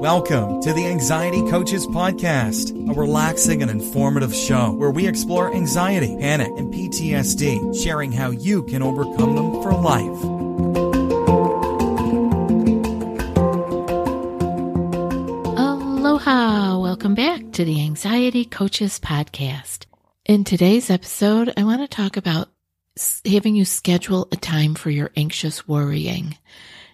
Welcome to the Anxiety Coaches Podcast, a relaxing and informative show where we explore anxiety, panic, and PTSD, sharing how you can overcome them for life. Aloha! Welcome back to the Anxiety Coaches Podcast. In today's episode, I want to talk about having you schedule a time for your anxious worrying.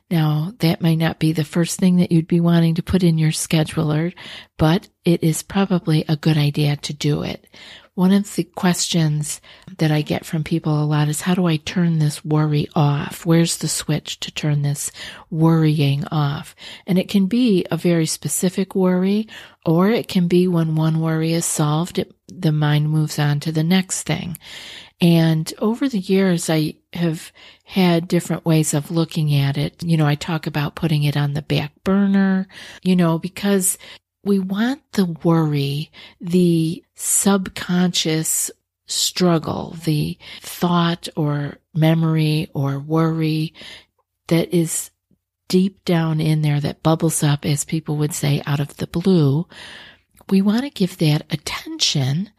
Now, that might not be the first thing that you'd be wanting to put in your scheduler, but it is probably a good idea to do it. One of the questions that I get from people a lot is how do I turn this worry off? Where's the switch to turn this worrying off? And it can be a very specific worry, or it can be when one worry is solved, it, the mind moves on to the next thing. And over the years, I have had different ways of looking at it. You know, I talk about putting it on the back burner, you know, because we want the worry, the subconscious struggle, the thought or memory or worry that is deep down in there that bubbles up, as people would say, out of the blue. We want to give that attention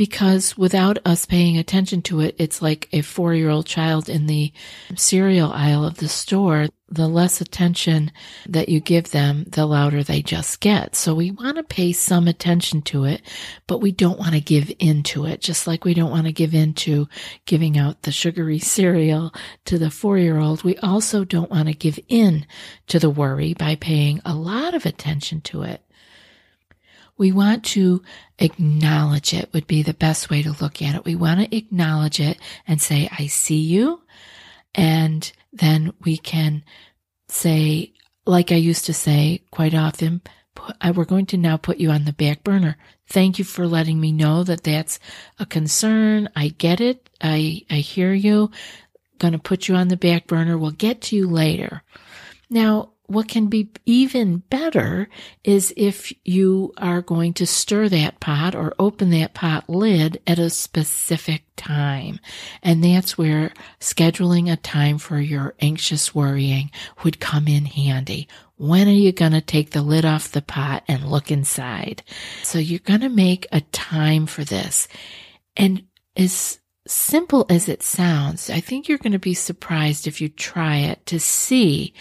because without us paying attention to it, it's like a four year old child in the cereal aisle of the store. The less attention that you give them, the louder they just get. So we want to pay some attention to it, but we don't want to give in to it, just like we don't want to give in to giving out the sugary cereal to the four year old. We also don't want to give in to the worry by paying a lot of attention to it. We want to acknowledge it would be the best way to look at it. We want to acknowledge it and say, I see you. And then we can say, like I used to say quite often, we're going to now put you on the back burner. Thank you for letting me know that that's a concern. I get it. I, I hear you. Going to put you on the back burner. We'll get to you later. Now, what can be even better is if you are going to stir that pot or open that pot lid at a specific time. And that's where scheduling a time for your anxious worrying would come in handy. When are you going to take the lid off the pot and look inside? So you're going to make a time for this. And as simple as it sounds, I think you're going to be surprised if you try it to see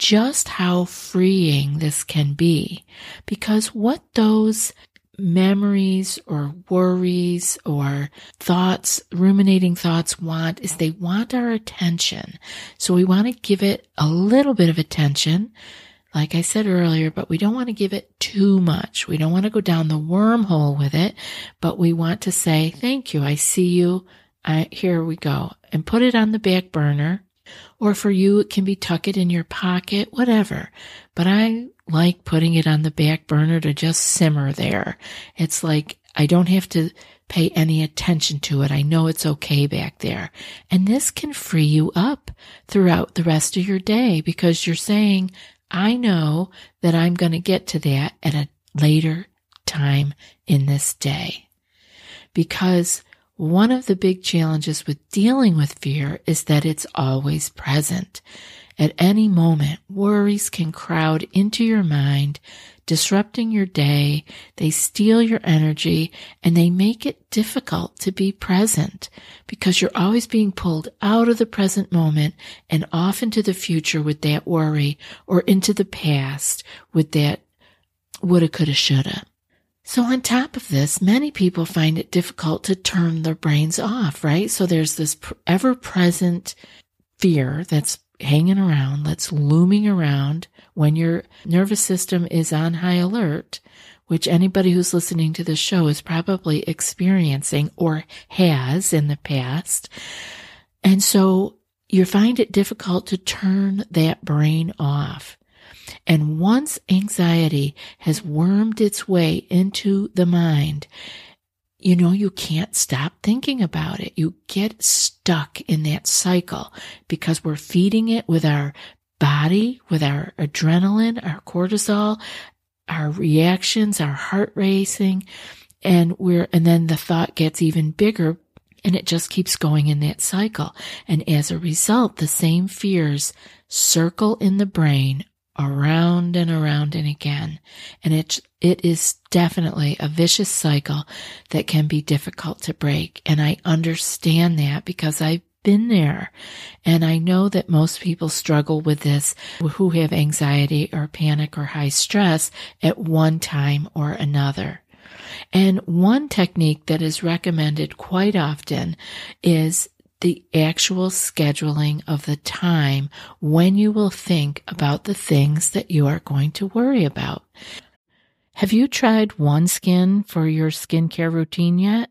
just how freeing this can be. Because what those memories or worries or thoughts, ruminating thoughts want is they want our attention. So we want to give it a little bit of attention, like I said earlier, but we don't want to give it too much. We don't want to go down the wormhole with it, but we want to say, thank you. I see you. I, here we go and put it on the back burner or for you, it can be tuck it in your pocket, whatever. But I like putting it on the back burner to just simmer there. It's like I don't have to pay any attention to it. I know it's okay back there. And this can free you up throughout the rest of your day because you're saying, I know that I'm going to get to that at a later time in this day. Because one of the big challenges with dealing with fear is that it's always present. At any moment, worries can crowd into your mind, disrupting your day. They steal your energy and they make it difficult to be present because you're always being pulled out of the present moment and off into the future with that worry or into the past with that woulda, coulda, shoulda. So on top of this, many people find it difficult to turn their brains off, right? So there's this ever present fear that's hanging around, that's looming around when your nervous system is on high alert, which anybody who's listening to this show is probably experiencing or has in the past. And so you find it difficult to turn that brain off. And once anxiety has wormed its way into the mind, you know, you can't stop thinking about it. You get stuck in that cycle because we're feeding it with our body, with our adrenaline, our cortisol, our reactions, our heart racing. And we're, and then the thought gets even bigger and it just keeps going in that cycle. And as a result, the same fears circle in the brain around and around and again. And it, it is definitely a vicious cycle that can be difficult to break. And I understand that because I've been there. And I know that most people struggle with this who have anxiety or panic or high stress at one time or another. And one technique that is recommended quite often is the actual scheduling of the time when you will think about the things that you are going to worry about. Have you tried OneSkin for your skincare routine yet?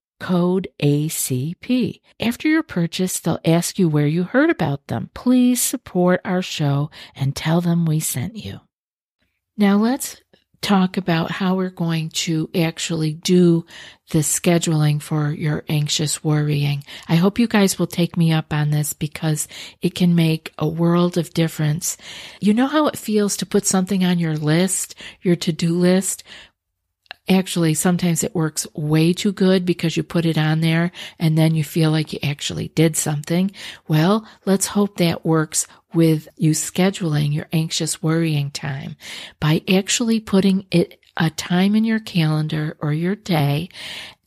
code ACP. After your purchase, they'll ask you where you heard about them. Please support our show and tell them we sent you. Now let's talk about how we're going to actually do the scheduling for your anxious worrying. I hope you guys will take me up on this because it can make a world of difference. You know how it feels to put something on your list, your to-do list, actually sometimes it works way too good because you put it on there and then you feel like you actually did something. Well, let's hope that works with you scheduling your anxious worrying time by actually putting it a time in your calendar or your day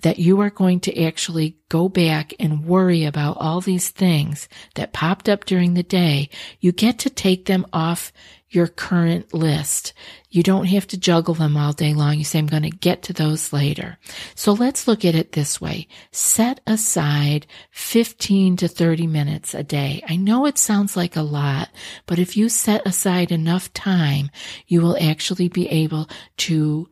that you are going to actually go back and worry about all these things that popped up during the day, you get to take them off your current list. You don't have to juggle them all day long. You say, I'm going to get to those later. So let's look at it this way. Set aside 15 to 30 minutes a day. I know it sounds like a lot, but if you set aside enough time, you will actually be able to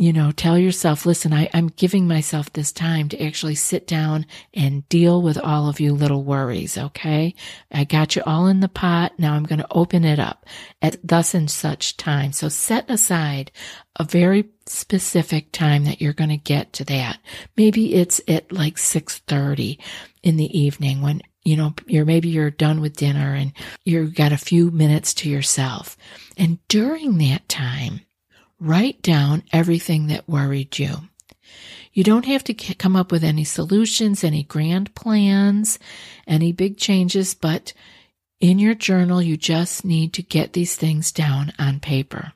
you know, tell yourself, listen, I, am giving myself this time to actually sit down and deal with all of you little worries. Okay. I got you all in the pot. Now I'm going to open it up at thus and such time. So set aside a very specific time that you're going to get to that. Maybe it's at like 630 in the evening when you know, you're maybe you're done with dinner and you've got a few minutes to yourself. And during that time, Write down everything that worried you. You don't have to come up with any solutions, any grand plans, any big changes, but in your journal, you just need to get these things down on paper.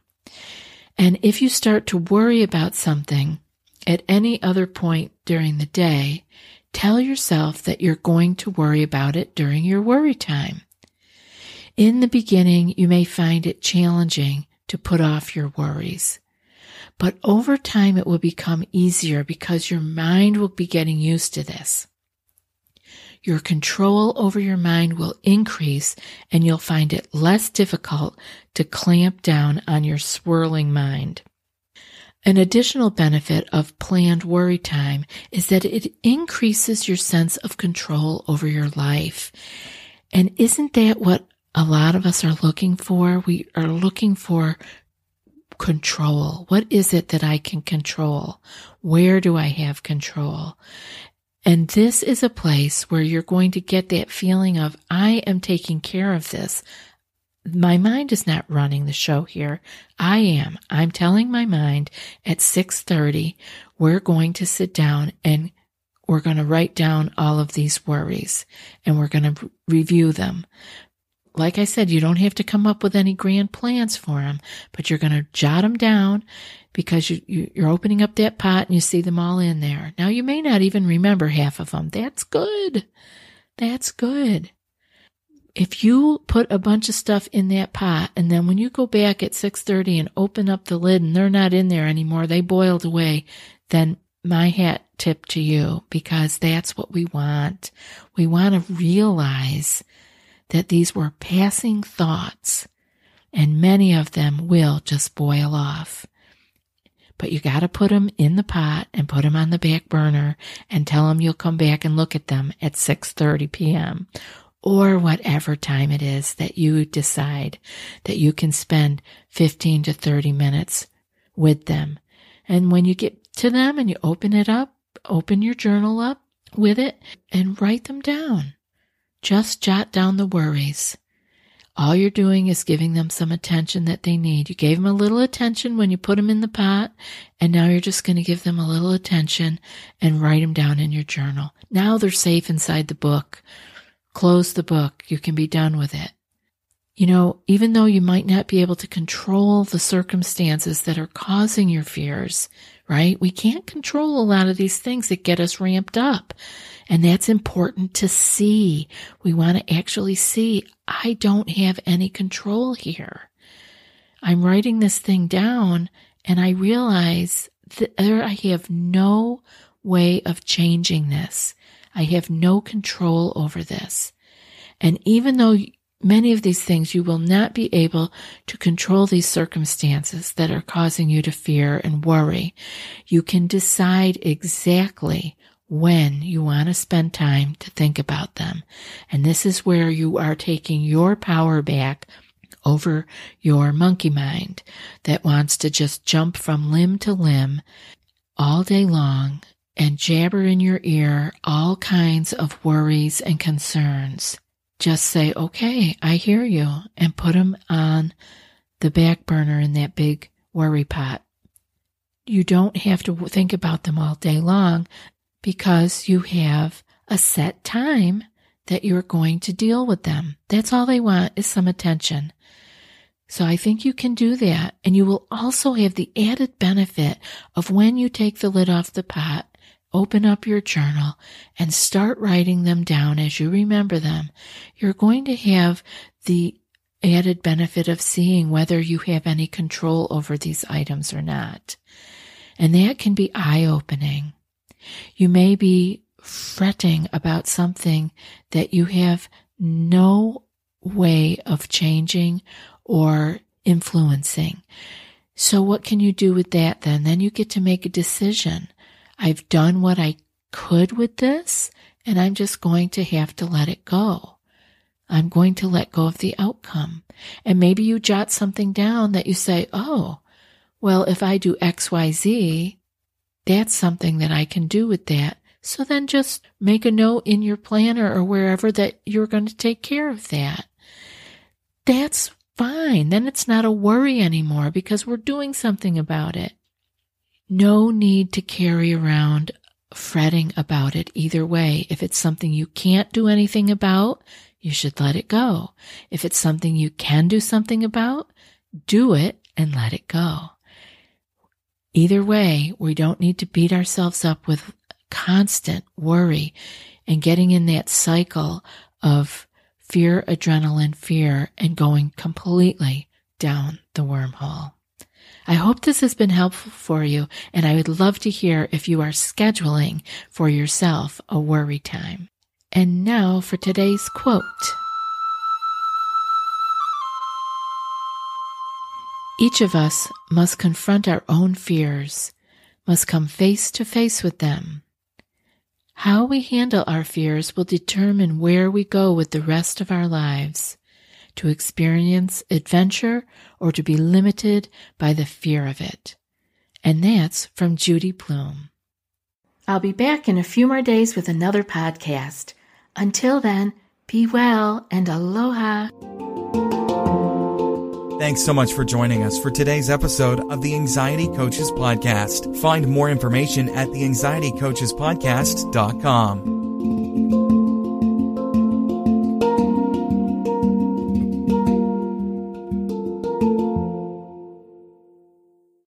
And if you start to worry about something at any other point during the day, tell yourself that you're going to worry about it during your worry time. In the beginning, you may find it challenging to put off your worries. But over time, it will become easier because your mind will be getting used to this. Your control over your mind will increase and you'll find it less difficult to clamp down on your swirling mind. An additional benefit of planned worry time is that it increases your sense of control over your life. And isn't that what a lot of us are looking for? We are looking for control. What is it that I can control? Where do I have control? And this is a place where you're going to get that feeling of, I am taking care of this. My mind is not running the show here. I am. I'm telling my mind at 630, we're going to sit down and we're going to write down all of these worries and we're going to review them like I said, you don't have to come up with any grand plans for them, but you're going to jot them down because you, you, you're opening up that pot and you see them all in there. Now you may not even remember half of them. That's good. That's good. If you put a bunch of stuff in that pot and then when you go back at 6:30 and open up the lid and they're not in there anymore, they boiled away, then my hat tip to you because that's what we want. We want to realize that these were passing thoughts, and many of them will just boil off. But you got to put them in the pot and put them on the back burner and tell them you'll come back and look at them at 6:30 p.m. or whatever time it is that you decide that you can spend 15 to 30 minutes with them. And when you get to them and you open it up, open your journal up with it and write them down. Just jot down the worries. All you're doing is giving them some attention that they need. You gave them a little attention when you put them in the pot, and now you're just going to give them a little attention and write them down in your journal. Now they're safe inside the book. Close the book. You can be done with it. You know, even though you might not be able to control the circumstances that are causing your fears, right? We can't control a lot of these things that get us ramped up. And that's important to see. We want to actually see, I don't have any control here. I'm writing this thing down and I realize that I have no way of changing this. I have no control over this. And even though many of these things you will not be able to control these circumstances that are causing you to fear and worry, you can decide exactly when you want to spend time to think about them. And this is where you are taking your power back over your monkey mind that wants to just jump from limb to limb all day long and jabber in your ear all kinds of worries and concerns. Just say, okay, I hear you, and put them on the back burner in that big worry pot. You don't have to think about them all day long because you have a set time that you're going to deal with them. That's all they want is some attention. So I think you can do that. And you will also have the added benefit of when you take the lid off the pot, open up your journal and start writing them down as you remember them. You're going to have the added benefit of seeing whether you have any control over these items or not. And that can be eye opening. You may be fretting about something that you have no way of changing or influencing. So what can you do with that then? Then you get to make a decision. I've done what I could with this and I'm just going to have to let it go. I'm going to let go of the outcome. And maybe you jot something down that you say, Oh, well, if I do X, Y, Z, that's something that I can do with that. So then just make a note in your planner or wherever that you're going to take care of that. That's fine. Then it's not a worry anymore because we're doing something about it. No need to carry around fretting about it either way. If it's something you can't do anything about, you should let it go. If it's something you can do something about, do it and let it go. Either way, we don't need to beat ourselves up with constant worry and getting in that cycle of fear, adrenaline, fear, and going completely down the wormhole. I hope this has been helpful for you, and I would love to hear if you are scheduling for yourself a worry time. And now for today's quote. Each of us must confront our own fears, must come face to face with them. How we handle our fears will determine where we go with the rest of our lives to experience adventure or to be limited by the fear of it. And that's from Judy Blume. I'll be back in a few more days with another podcast. Until then, be well and aloha. Thanks so much for joining us for today's episode of the Anxiety Coaches Podcast. Find more information at the anxietycoachespodcast.com.